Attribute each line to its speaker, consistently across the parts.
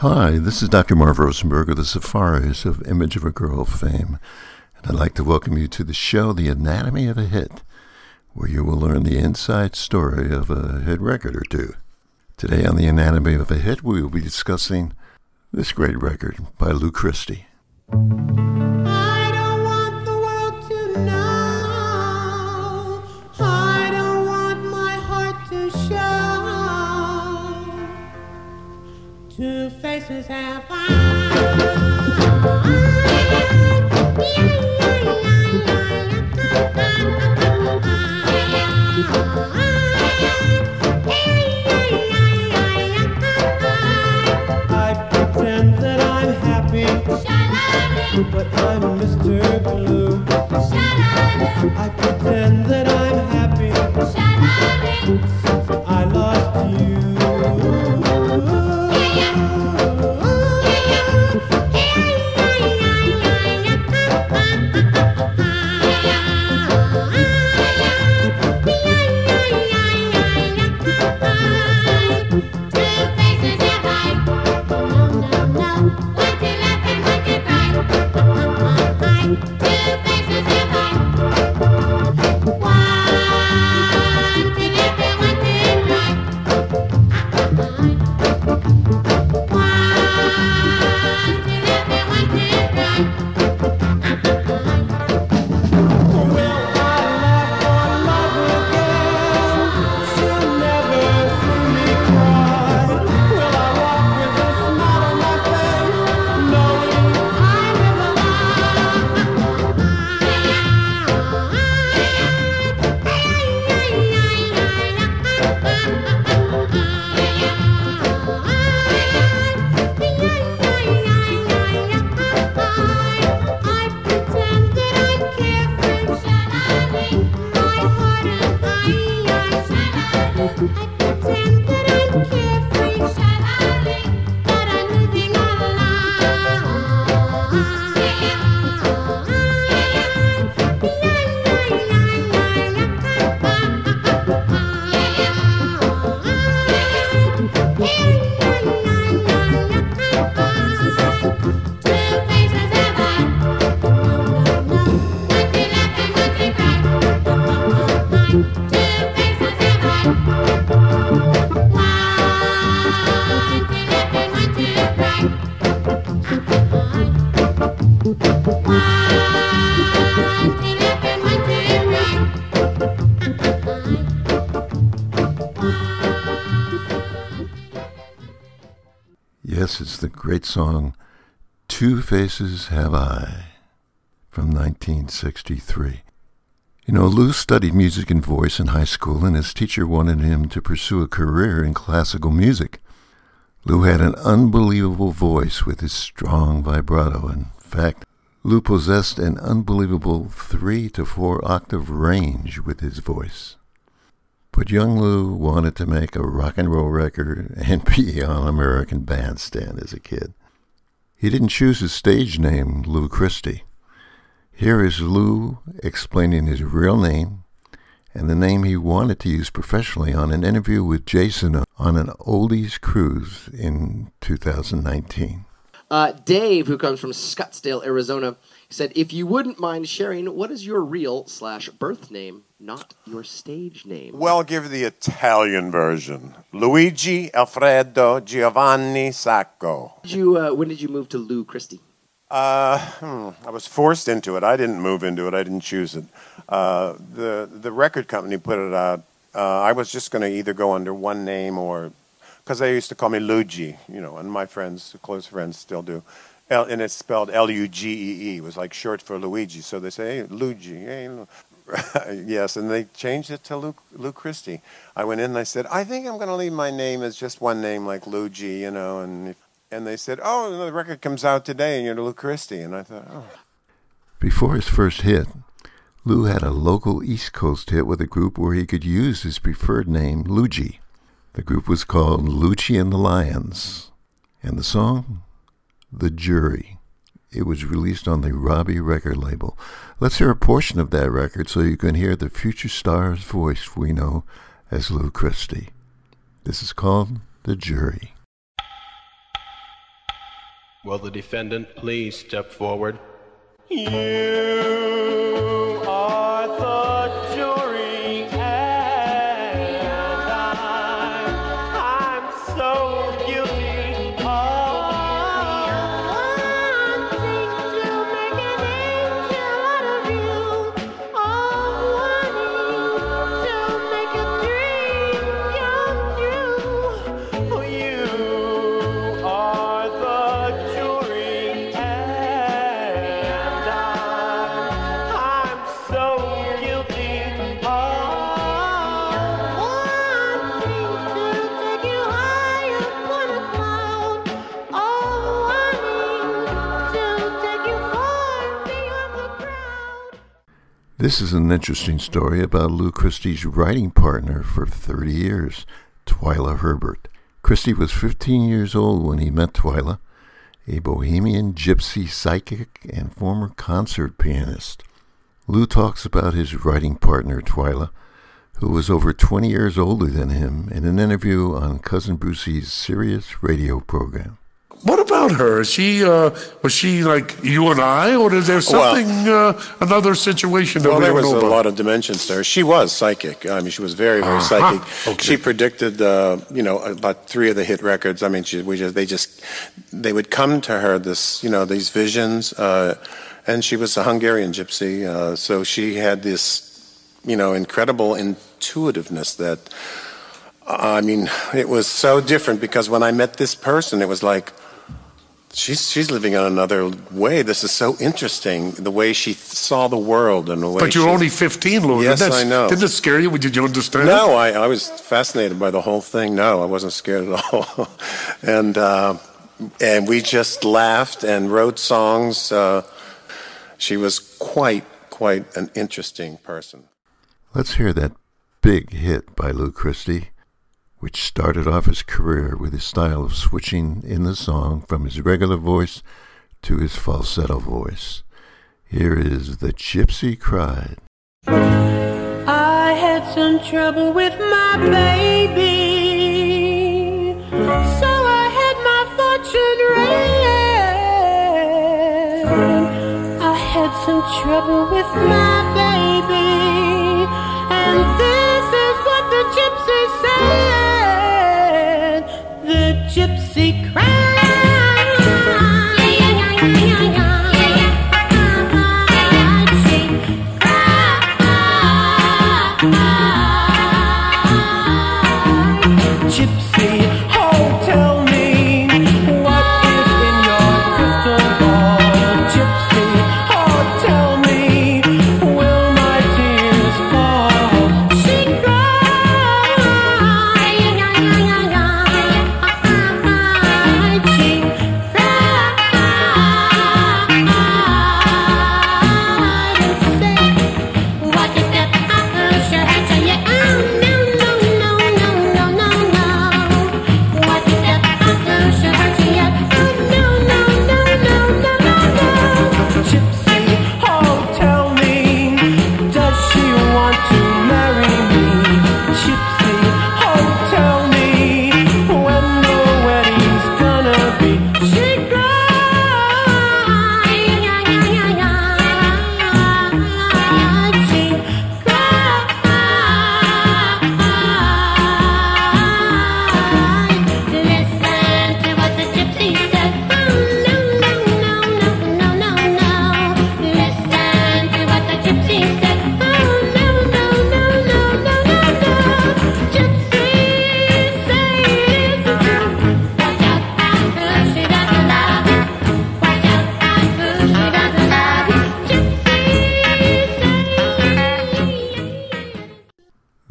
Speaker 1: Hi, this is Dr. Marv Rosenberg of the Safaris of Image of a Girl fame, and I'd like to welcome you to the show, The Anatomy of a Hit, where you will learn the inside story of a hit record or two. Today on The Anatomy of a Hit, we will be discussing this great record by Lou Christie.
Speaker 2: Two faces have I pretend that I'm happy, but I'm Mr. Blue. I pretend that I'm happy since I lost
Speaker 1: Yes, it's the great song Two Faces Have I from 1963. You know, Lou studied music and voice in high school, and his teacher wanted him to pursue a career in classical music. Lou had an unbelievable voice with his strong vibrato. In fact, Lou possessed an unbelievable three to four octave range with his voice. But young Lou wanted to make a rock and roll record and be on American Bandstand as a kid. He didn't choose his stage name, Lou Christie. Here is Lou explaining his real name and the name he wanted to use professionally on an interview with Jason on an oldies cruise in 2019.
Speaker 3: Uh, Dave, who comes from Scottsdale, Arizona, said, "If you wouldn't mind sharing, what is your real slash birth name, not your stage name?"
Speaker 4: Well, I'll give the Italian version. Luigi Alfredo Giovanni Sacco.
Speaker 3: Did you, uh, when did you move to Lou Christie?
Speaker 4: Uh, hmm, I was forced into it. I didn't move into it. I didn't choose it. Uh, the the record company put it out. Uh, I was just going to either go under one name or because they used to call me Luigi, you know, and my friends, close friends, still do. L, and it's spelled L U G E E. It was like short for Luigi. So they say, hey, Luigi. Hey, Lu-" yes, and they changed it to Lou, Lou Christie. I went in and I said, I think I'm going to leave my name as just one name, like Luigi, you know. And and they said, oh, the record comes out today, and you're Lou Christie. And I thought, oh.
Speaker 1: Before his first hit, Lou had a local East Coast hit with a group where he could use his preferred name, Luigi. The group was called Lugee and the Lions, and the song, The Jury. It was released on the Robbee record label. Let's hear a portion of that record so you can hear the future star's voice we know as Lou Christie. This is called The Jury.
Speaker 5: Will the defendant please step forward?
Speaker 2: You
Speaker 1: This is an interesting story about Lou Christie's writing partner for 30 years, Twyla Herbert. Christie was 15 years old when he met Twyla, a bohemian gypsy psychic and former concert pianist. Lou talks about his writing partner, Twyla, who was over 20 years older than him, in an interview on Cousin Brucey's Sirius radio program.
Speaker 6: What about her? Is she uh, was she like you and I, or is there something uh, another situation that
Speaker 4: Well,
Speaker 6: we
Speaker 4: there was a
Speaker 6: about?
Speaker 4: lot of dimensions there. She was psychic. I mean, she was very, very
Speaker 6: Uh-huh.
Speaker 4: psychic.
Speaker 6: Okay.
Speaker 4: She predicted, uh, you know, about three of the hit records. I mean, she, we just, they just, they would come to her this, you know, these visions. Uh, and she was a Hungarian gypsy, uh, so she had this, you know, incredible intuitiveness that. I mean, it was so different because when I met this person, it was like, she's she's living on another way. This is so interesting, the way she th- saw the world and the way.
Speaker 6: But you're
Speaker 4: she-
Speaker 6: only 15, Lou.
Speaker 4: Yes, I know.
Speaker 6: Didn't it scare you? Did you understand?
Speaker 4: No, I, I was fascinated by the whole thing. No, I wasn't scared at all, and uh, and we just laughed and wrote songs. Uh, she was quite quite an interesting person.
Speaker 1: Let's hear that big hit by Lou Christie, which started off his career with his style of switching in the song from his regular voice to his falsetto voice. Here is The Gypsy Cried.
Speaker 7: I had some trouble with my baby, so I had my fortune read. I had some trouble with my baby, gypsy cried.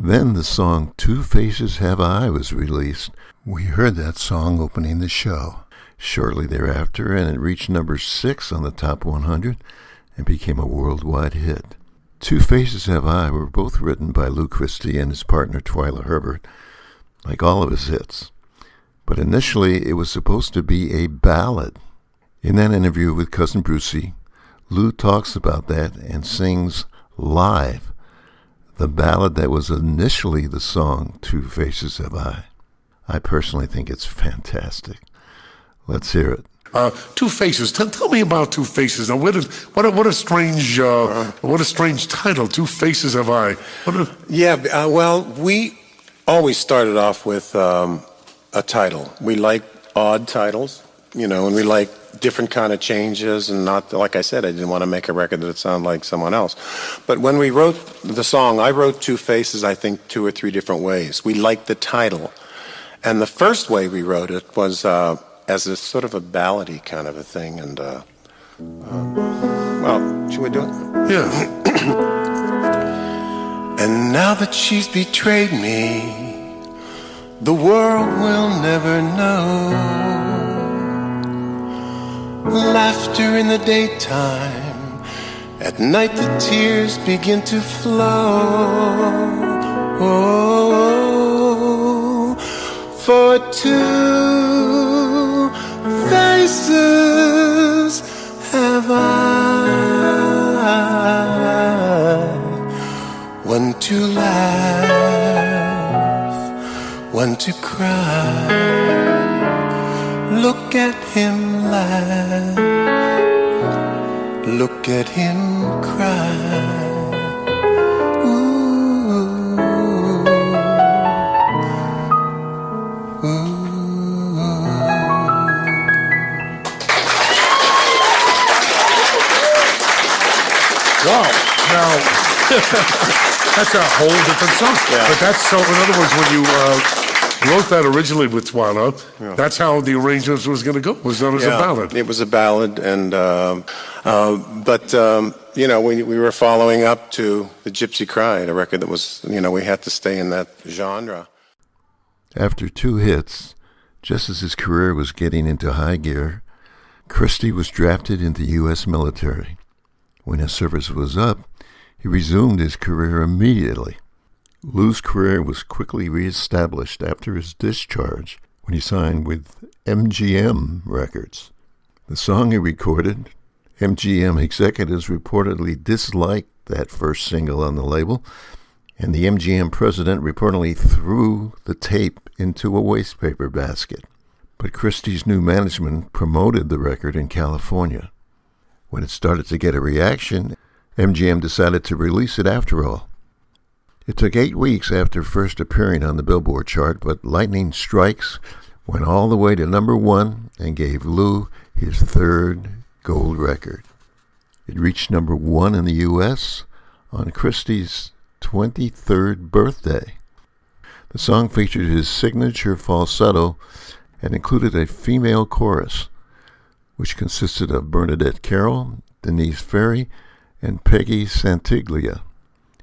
Speaker 1: Then the song Two Faces Have I was released. We heard that song opening the show. Shortly thereafter, and it reached number six on the top 100 and became a worldwide hit. Two Faces Have I were both written by Lou Christie and his partner Twyla Herbert, like all of his hits. But initially, it was supposed to be a ballad. In that interview with Cousin Brucey, Lou talks about that and sings live the ballad that was initially the song Two Faces Have I. I personally think it's fantastic. Let's hear it.
Speaker 6: Uh, Two Faces. Tell, tell me about Two Faces. Now, what a, what a, what a strange uh, what a strange title. Two Faces Have I. What a,
Speaker 4: Yeah, uh, well, we always started off with um, a title. We like odd titles, you know, and we like different kind of changes. And not like I said, I didn't want to make a record that sounded like someone else. But when we wrote the song, I wrote Two Faces. I think two or three different ways. We liked the title, and the first way we wrote it was uh, as a sort of a ballady kind of a thing. And uh, uh, well, should we do it?
Speaker 6: yeah.
Speaker 4: And now that she's betrayed me, the world will never know. Laughter in the daytime, at night the tears begin to flow. Oh, for two faces have I. One to laugh, one to cry. Look at him laugh, look at him cry. Ooh,
Speaker 6: Wow. Now, that's a whole different song.
Speaker 4: Yeah.
Speaker 6: But that's so, in other words, when you uh, wrote that originally with Twyla, that's how the arrangements was going to go, was done as a ballad.
Speaker 4: It was a ballad, and um, uh, but um, you know we we were following up to the Gypsy Cry, a record that was you know we had to stay in that genre.
Speaker 1: After two hits, just as his career was getting into high gear, Christie was drafted into the U.S. military. When his service was up, he resumed his career immediately. Lou's career was quickly reestablished after his discharge when he signed with MGM Records. The song he recorded, MGM executives reportedly disliked that first single on the label, and the MGM president reportedly threw the tape into a wastepaper basket. But Christie's new management promoted the record in California. When it started to get a reaction, MGM decided to release it after all. It took eight weeks after first appearing on the Billboard chart, but Lightning Strikes went all the way to number one and gave Lou his third gold record. It reached number one in the U.S. on Christie's 23rd birthday. The song featured his signature falsetto and included a female chorus, which consisted of Bernadette Carroll, Denise Ferri, and Peggy Santiglia,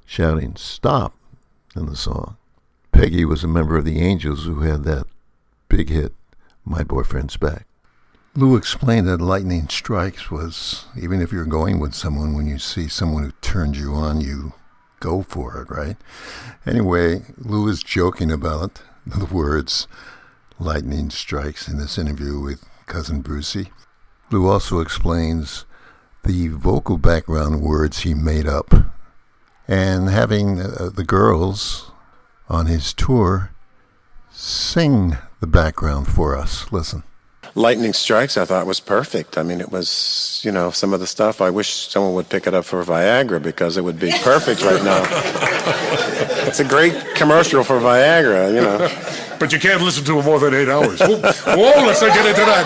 Speaker 1: shouting "Stop" in the song. Peggy was a member of the Angels who had that big hit, "My Boyfriend's Back." Lou explained that lightning strikes was even if you're going with someone, when you see someone who turns you on, you go for it, right? Anyway, Lou is joking about the words lightning strikes in this interview with cousin Brucey. Lou also explains the vocal background words he made up and having uh, the girls on his tour sing the background for us. Listen.
Speaker 4: Lightning Strikes, I thought was perfect. I mean, it was, you know, some of the stuff. I wish someone would pick it up for Viagra because it would be perfect right now. it's a great commercial for Viagra, you know.
Speaker 6: But you can't listen to it more than eight hours. Whoa, whoa, let's not get into that.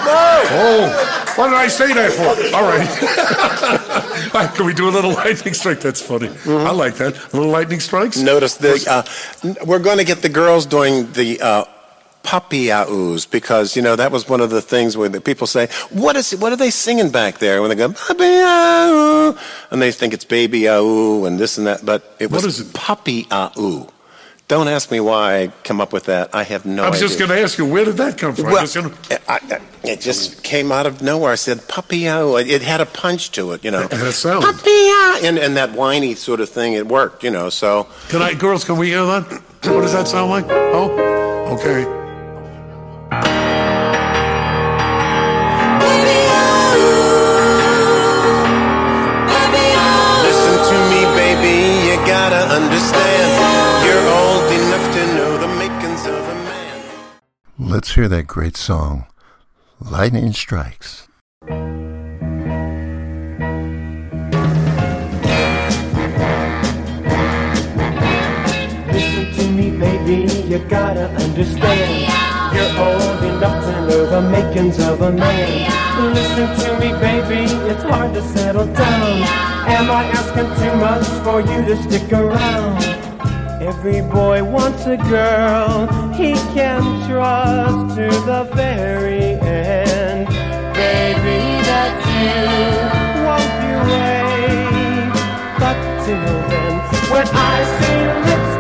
Speaker 6: Oh, what did I say that for? All right. All right, Can we do a little lightning strike? That's funny. I like that. A little lightning strikes?
Speaker 4: Notice the uh, we're going to get the girls doing the uh, puppy ahs because you know that was one of the things where the people say, "What is what are they singing back there?" When they go puppy and they think it's baby ah and this and that, but it was
Speaker 6: What is it?
Speaker 4: puppy ah Don't ask me why I come up with that. I have no idea.
Speaker 6: I was
Speaker 4: idea.
Speaker 6: just going to ask you, where did that come from?
Speaker 4: Well,
Speaker 6: Just, you know,
Speaker 4: I, I, it just came out of nowhere. I said puppy ah It had a punch to it, you know.
Speaker 6: It had a sound.
Speaker 4: Puppy ah and and that whiny sort of thing. It worked, you know. So.
Speaker 6: can I, girls, can we hear that? What does that sound like? Oh, okay.
Speaker 4: Listen to me, baby, you gotta understand.
Speaker 1: Let's hear that great song, Lightning Strikes.
Speaker 2: Listen to me, baby, you gotta understand. You're old enough to know the makings of a man. Listen to me, baby, it's hard to settle down. Am I asking too much for you to stick around? Every boy wants a girl he can trust to the very end. Baby, that's you. Won't you wait? But till then, when I see lips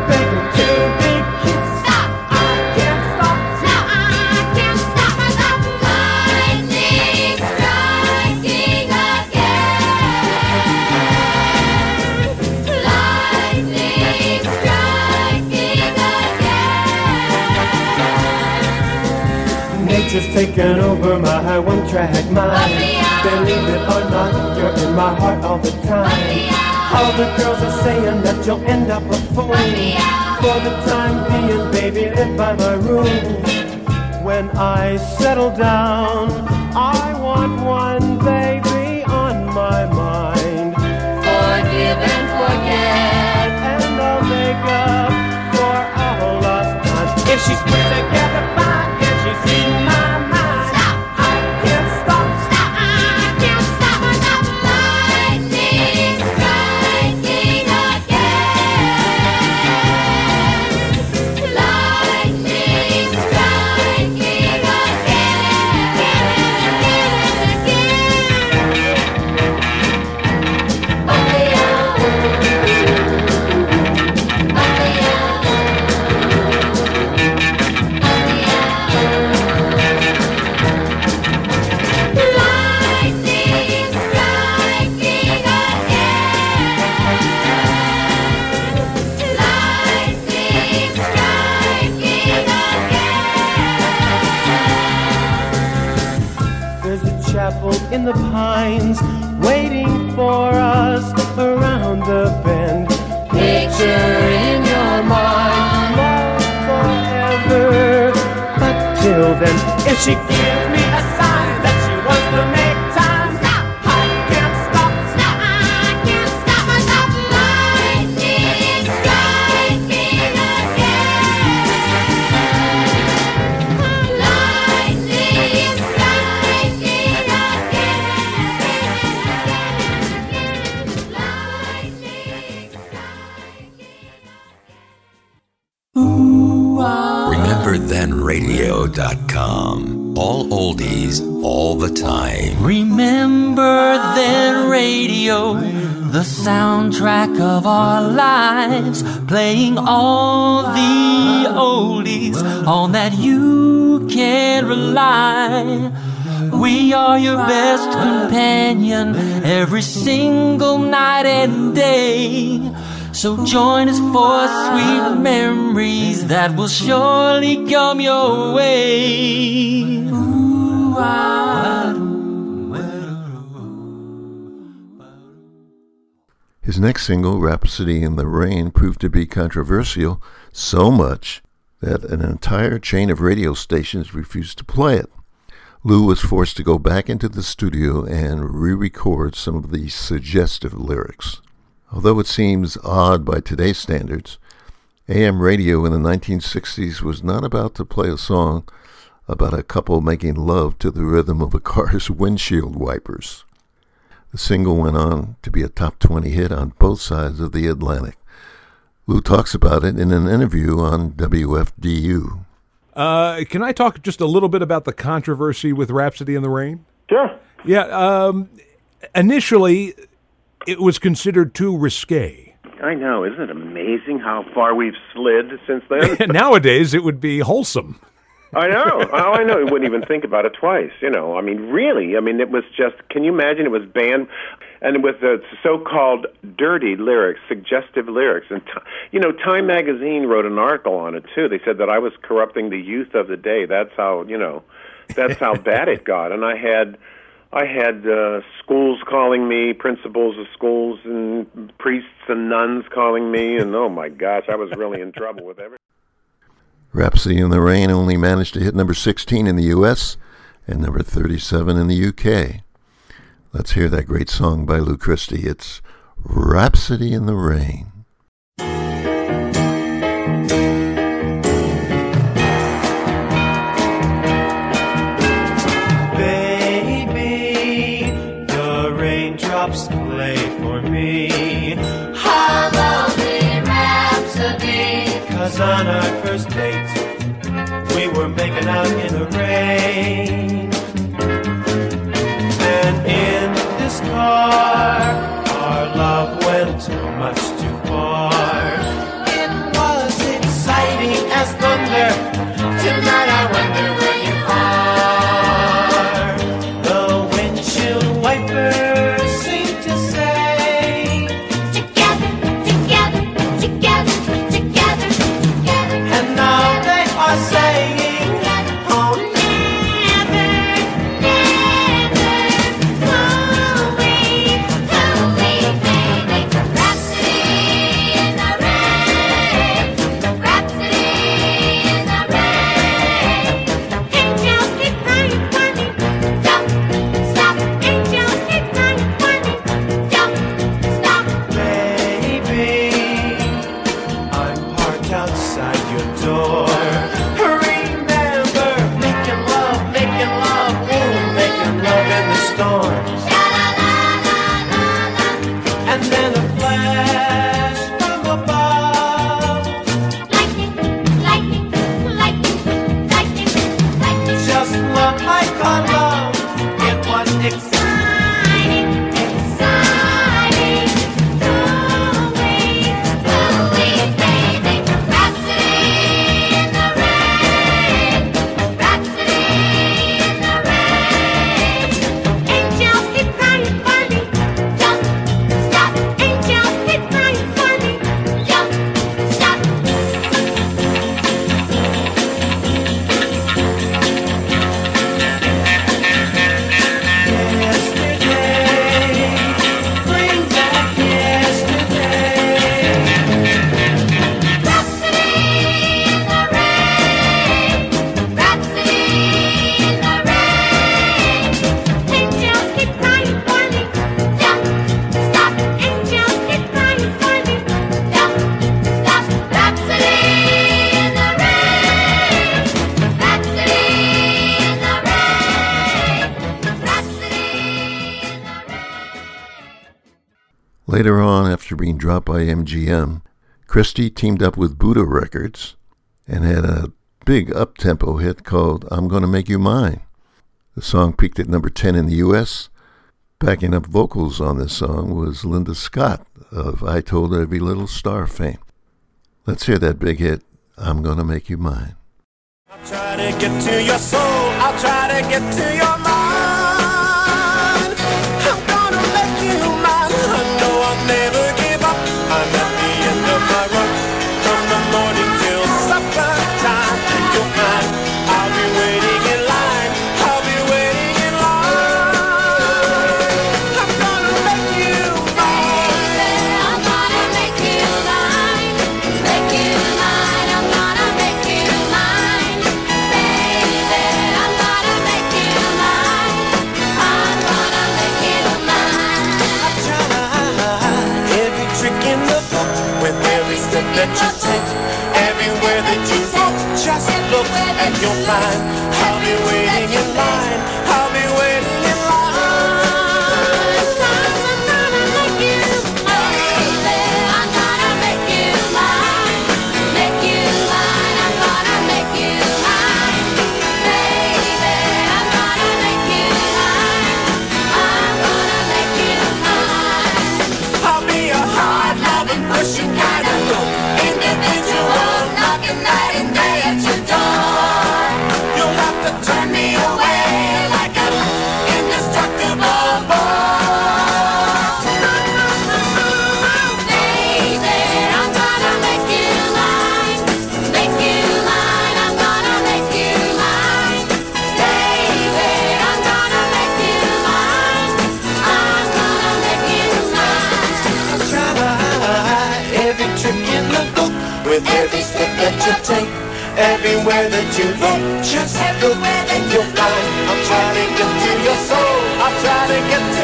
Speaker 2: Nature's taken over my one-track mind. Believe it or not, you're in my heart all the time. All the girls are saying that you'll end up a fool. For the time being, baby, live by my rules. When I settle down, I want one baby on my mind. Forgive and forget, and I'll make up for all lost time. If she's put together she's in my
Speaker 8: RememberThenRadio.com. All oldies, all the time.
Speaker 9: Remember then radio, the soundtrack of our lives, playing all the oldies on that you can rely. We are your best companion every single night and day. So join us for sweet memories that will surely come your way.
Speaker 1: His next single, Rhapsody in the Rain, proved to be controversial so much that an entire chain of radio stations refused to play it. Lou was forced to go back into the studio and re record some of the suggestive lyrics. Although it seems odd by today's standards, AM radio in the 1960s was not about to play a song about a couple making love to the rhythm of a car's windshield wipers. The single went on to be a top 20 hit on both sides of the Atlantic. Lou talks about it in an interview on WFDU.
Speaker 10: Uh, can I talk just a little bit about the controversy with Rhapsody in the Rain?
Speaker 11: Sure.
Speaker 10: Yeah. Um, initially, it was considered too risque.
Speaker 11: I know. Isn't it amazing how far we've slid since then?
Speaker 10: Nowadays, it would be wholesome.
Speaker 11: I know. Oh, I know. You wouldn't even think about it twice. You know, I mean, really. I mean, it was just. Can you imagine? It was banned, and with the so-called dirty lyrics, suggestive lyrics, and ti- you know, Time magazine wrote an article on it too. They said that I was corrupting the youth of the day. That's how you know. That's how bad it got. And I had. I had uh, schools calling me, principals of schools, and priests and nuns calling me, and oh my gosh, I was really in trouble with everything.
Speaker 1: Rhapsody in the Rain only managed to hit number 16 in the US and number 37 in the UK. Let's hear that great song by Lou Christie. It's Rhapsody in the Rain.
Speaker 2: And in this car, our love went much too far. It was exciting as thunder. Tonight I wonder.
Speaker 7: in the flesh.
Speaker 1: Later on, after being dropped by MGM, Christie teamed up with Buddah Records and had a big up-tempo hit called I'm Gonna Make You Mine. The song peaked at number 10 in the US. Backing up vocals on this song was Linda Scott of I Told Every Little Star fame. Let's hear that big hit, I'm Gonna Make You Mine.
Speaker 2: I'll try to get to your soul, I'll try to get to your mind. Everywhere that you look, just look, and you'll find
Speaker 7: I'm
Speaker 2: trying to get to your soul. I'm trying to get to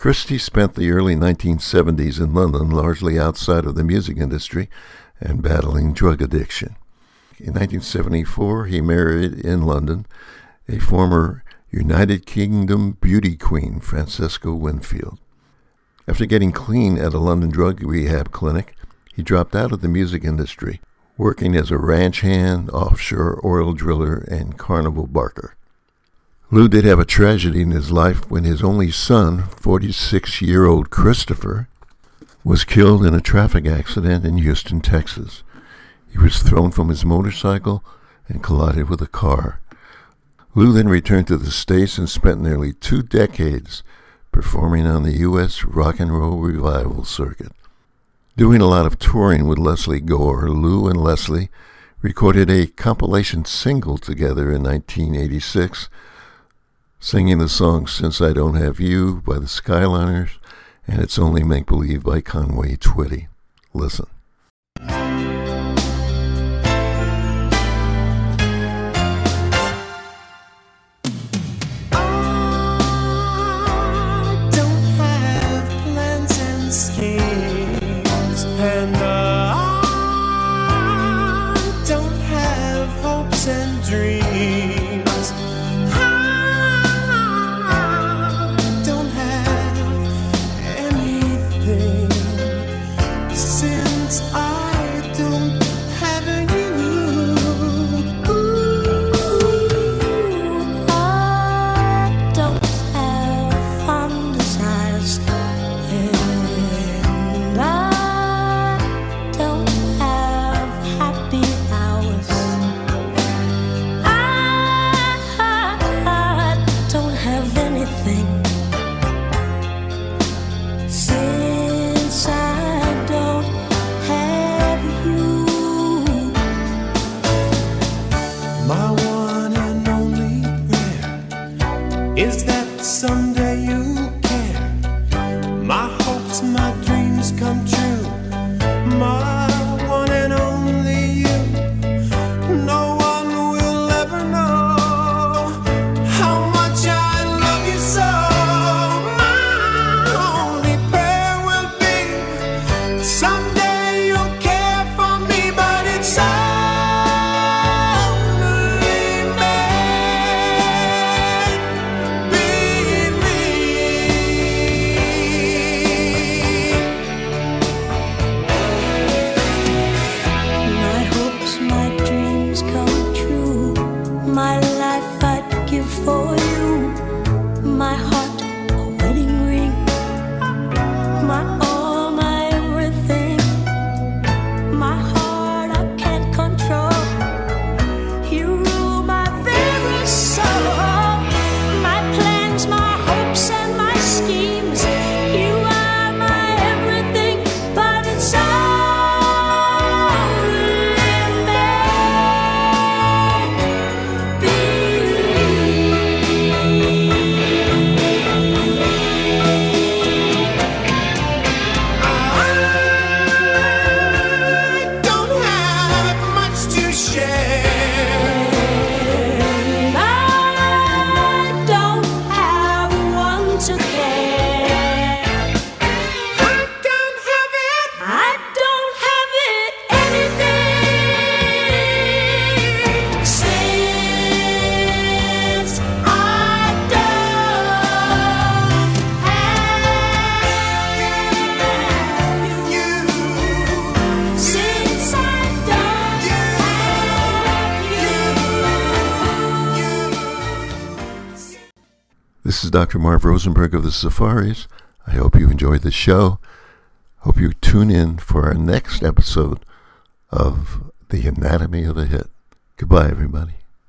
Speaker 7: Christie spent the early 1970s in London, largely outside of the music industry and battling drug addiction. In 1974, he married in London a former United Kingdom beauty queen, Francesca Winfield. After getting clean at a London drug rehab clinic, he dropped out of the music industry, working as a ranch hand, offshore oil driller, and carnival barker. Lou did have a tragedy in his life when his only son, 46 year old Christopher, was killed in a traffic accident in Houston, Texas. He was thrown from his motorcycle and collided with a car. Lou then returned to the States and spent nearly two decades performing on the U.S. rock and roll revival circuit. Doing a lot of touring with Lesley Gore, Lou and Lesley recorded a compilation single together in 1986 singing the song Since I Don't Have You by the Skyliners and It's Only Make Believe by Conway Twitty. Listen. Is Dr. Marv Rosenberg of the Safaris. I hope you enjoyed the show. Hope you tune in for our next episode of The Anatomy of a Hit. Goodbye, everybody.